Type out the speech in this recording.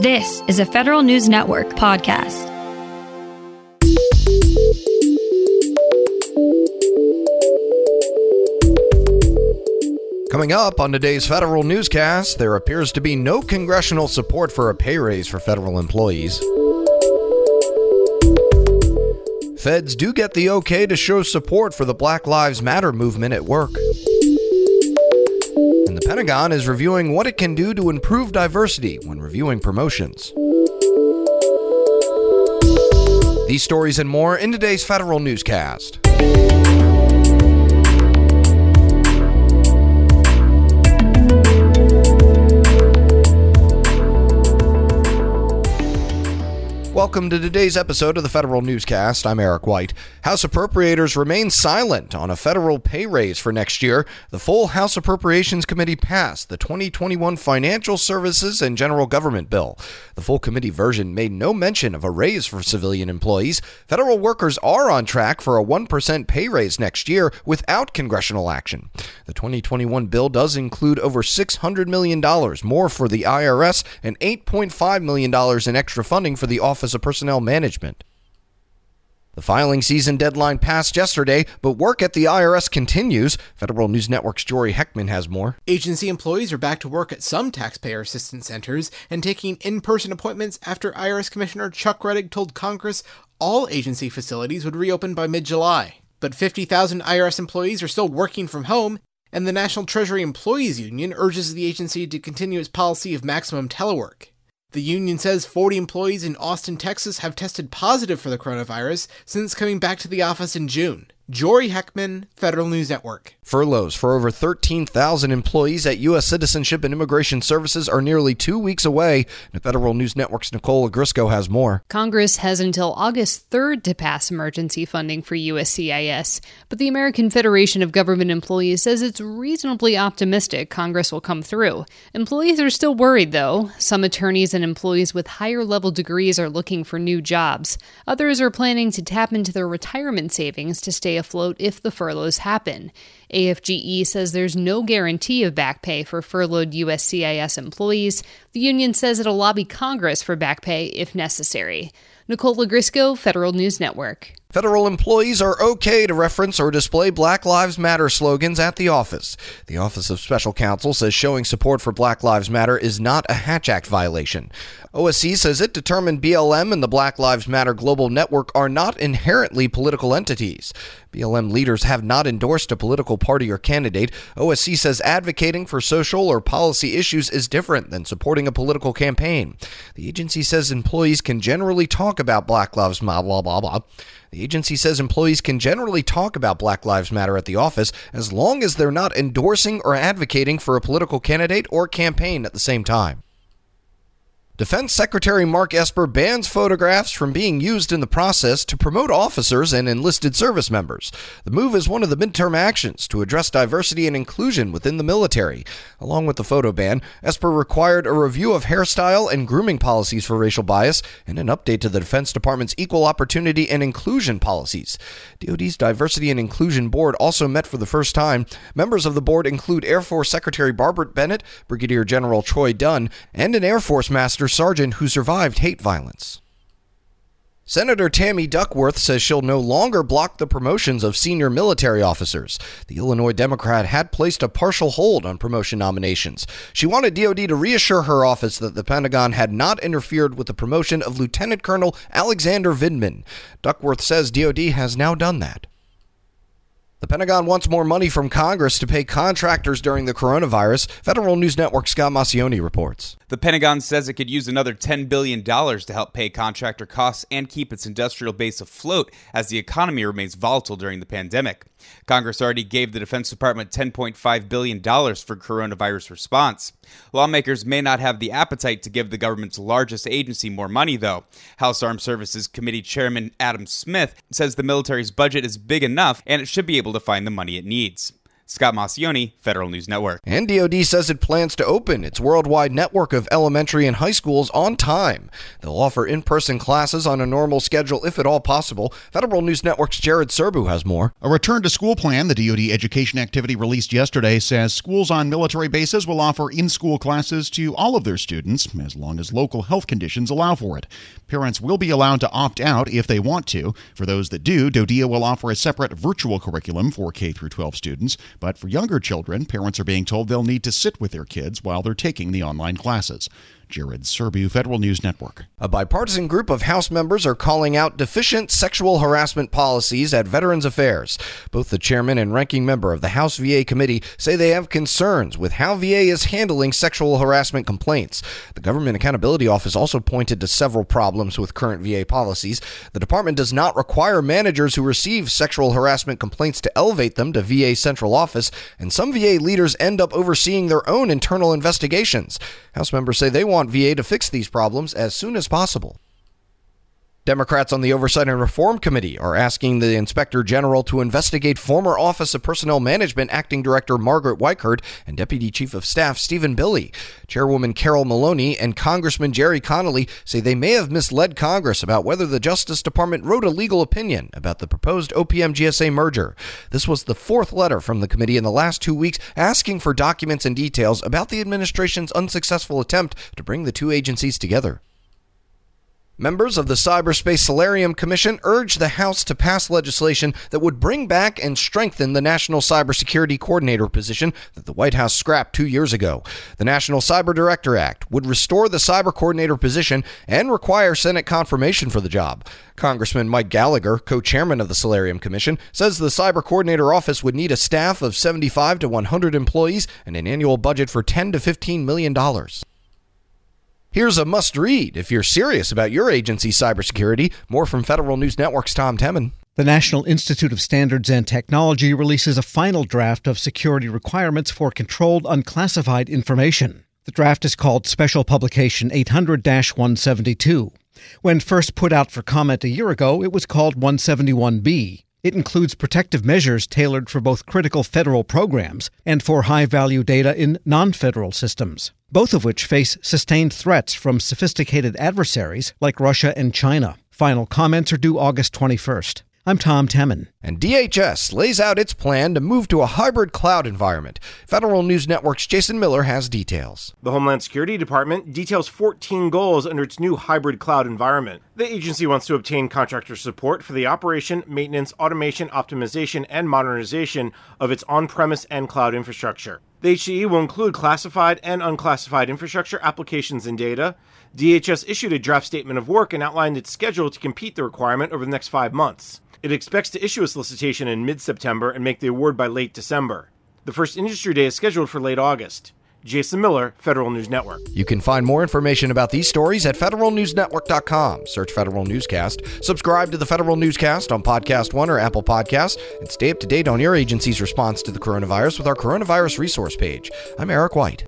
This is a Federal News Network podcast. Coming up on today's federal newscast, there appears to be no congressional support for a pay raise for federal employees. Feds do get the okay to show support for the Black Lives Matter movement at work. Pentagon is reviewing what it can do to improve diversity when reviewing promotions. These stories and more in today's federal newscast. Welcome to today's episode of the Federal Newscast. I'm Eric White. House appropriators remain silent on a federal pay raise for next year. The full House Appropriations Committee passed the 2021 Financial Services and General Government Bill. The full committee version made no mention of a raise for civilian employees. Federal workers are on track for a 1% pay raise next year without congressional action. The 2021 bill does include over $600 million more for the IRS and $8.5 million in extra funding for the Office Office of Personnel Management. The filing season deadline passed yesterday, but work at the IRS continues. Federal News Network's Jory Heckman has more. Agency employees are back to work at some taxpayer assistance centers and taking in person appointments after IRS Commissioner Chuck Rettig told Congress all agency facilities would reopen by mid July. But 50,000 IRS employees are still working from home, and the National Treasury Employees Union urges the agency to continue its policy of maximum telework. The union says 40 employees in Austin, Texas have tested positive for the coronavirus since coming back to the office in June. Jory Heckman, Federal News Network. Furloughs for over 13,000 employees at U.S. Citizenship and Immigration Services are nearly two weeks away. The Federal News Network's Nicole Ogrysko has more. Congress has until August 3rd to pass emergency funding for USCIS, but the American Federation of Government Employees says it's reasonably optimistic Congress will come through. Employees are still worried, though. Some attorneys and employees with higher level degrees are looking for new jobs. Others are planning to tap into their retirement savings to stay afloat if the furloughs happen. AFGE says there's no guarantee of back pay for furloughed USCIS employees. The union says it'll lobby Congress for back pay if necessary. Nicole Ogrysko, Federal News Network. Federal employees are okay to reference or display Black Lives Matter slogans at the office. The Office of Special Counsel says showing support for Black Lives Matter is not a Hatch Act violation. OSC says it determined BLM and the Black Lives Matter Global Network are not inherently political entities. BLM leaders have not endorsed a political party or candidate. OSC says advocating for social or policy issues is different than supporting a political campaign. The agency says employees can generally talk about Black Lives Matter, blah blah blah blah. The agency says employees can generally talk about Black Lives Matter at the office as long as they're not endorsing or advocating for a political candidate or campaign at the same time. Defense Secretary Mark Esper bans photographs from being used in the process to promote officers and enlisted service members. The move is one of the midterm actions to address diversity and inclusion within the military. Along with the photo ban, Esper required a review of hairstyle and grooming policies for racial bias and an update to the Defense Department's equal opportunity and inclusion policies. DoD's Diversity and Inclusion Board also met for the first time. Members of the board include Air Force Secretary Barbara Barrett, Brigadier General Troy Dunn, and an Air Force Master sergeant who survived hate violence. Senator Tammy Duckworth says she'll no longer block the promotions of senior military officers. The Illinois Democrat had placed a partial hold on promotion nominations. She wanted DoD to reassure her office that the Pentagon had not interfered with the promotion of Lieutenant Colonel Alexander Vindman. Duckworth says DoD has now done that. The Pentagon wants more money from Congress to pay contractors during the coronavirus. Federal News Network Scott Maucione reports. The Pentagon says it could use another $10 billion to help pay contractor costs and keep its industrial base afloat as the economy remains volatile during the pandemic. Congress already gave the Defense Department $10.5 billion for coronavirus response. Lawmakers may not have the appetite to give the government's largest agency more money, though. House Armed Services Committee Chairman Adam Smith says the military's budget is big enough and it should be able to find the money it needs. Scott Maucione, Federal News Network. And DoD says it plans to open its worldwide network of elementary and high schools on time. They'll offer in person classes on a normal schedule if at all possible. Federal News Network's Jared Serbu has more. A return to school plan the DoD education activity released yesterday says schools on military bases will offer in school classes to all of their students as long as local health conditions allow for it. Parents will be allowed to opt out if they want to. For those that do, DoDEA will offer a separate virtual curriculum for K 12 students. But for younger children, parents are being told they'll need to sit with their kids while they're taking the online classes. Jared Serbu, Federal News Network. A bipartisan group of House members are calling out deficient sexual harassment policies at Veterans Affairs. Both the chairman and ranking member of the House VA committee say they have concerns with how VA is handling sexual harassment complaints. The Government Accountability Office also pointed to several problems with current VA policies. The department does not require managers who receive sexual harassment complaints to elevate them to VA central office, and some VA leaders end up overseeing their own internal investigations. House members say they want want VA to fix these problems as soon as possible. Democrats on the Oversight and Reform Committee are asking the Inspector General to investigate former Office of Personnel Management Acting Director Margaret Weichert and Deputy Chief of Staff Stephen Billy. Chairwoman Carol Maloney and Congressman Gerry Connolly say they may have misled Congress about whether the Justice Department wrote a legal opinion about the proposed OPM GSA merger. This was the fourth letter from the committee in the last two weeks asking for documents and details about the administration's unsuccessful attempt to bring the two agencies together. Members of the Cyberspace Solarium Commission urged the House to pass legislation that would bring back and strengthen the National Cybersecurity Coordinator position that the White House scrapped two years ago. The National Cyber Director Act would restore the Cyber Coordinator position and require Senate confirmation for the job. Congressman Mike Gallagher, co chairman of the Solarium Commission, says the Cyber Coordinator Office would need a staff of 75 to 100 employees and an annual budget for 10 to 15 million dollars. Here's a must read if you're serious about your agency's cybersecurity. More from Federal News Network's Tom Temin. The National Institute of Standards and Technology releases a final draft of security requirements for controlled unclassified information. The draft is called Special Publication 800 172. When first put out for comment a year ago, it was called 171B. It includes protective measures tailored for both critical federal programs and for high value data in non federal systems, both of which face sustained threats from sophisticated adversaries like Russia and China. Final comments are due August 21st. I'm Tom Temin. And DHS lays out its plan to move to a hybrid cloud environment. Federal News Network's Jason Miller has details. The Homeland Security Department details 14 goals under its new hybrid cloud environment. The agency wants to obtain contractor support for the operation, maintenance, automation, optimization, and modernization of its on premise and cloud infrastructure. The HCE will include classified and unclassified infrastructure applications and data. DHS issued a draft statement of work and outlined its schedule to compete the requirement over the next five months. It expects to issue a solicitation in mid September and make the award by late December. The first industry day is scheduled for late August. Jason Miller, Federal News Network. You can find more information about these stories at federalnewsnetwork.com. Search Federal Newscast. Subscribe to the Federal Newscast on Podcast One or Apple Podcasts, and stay up to date on your agency's response to the coronavirus with our coronavirus resource page. I'm Eric White.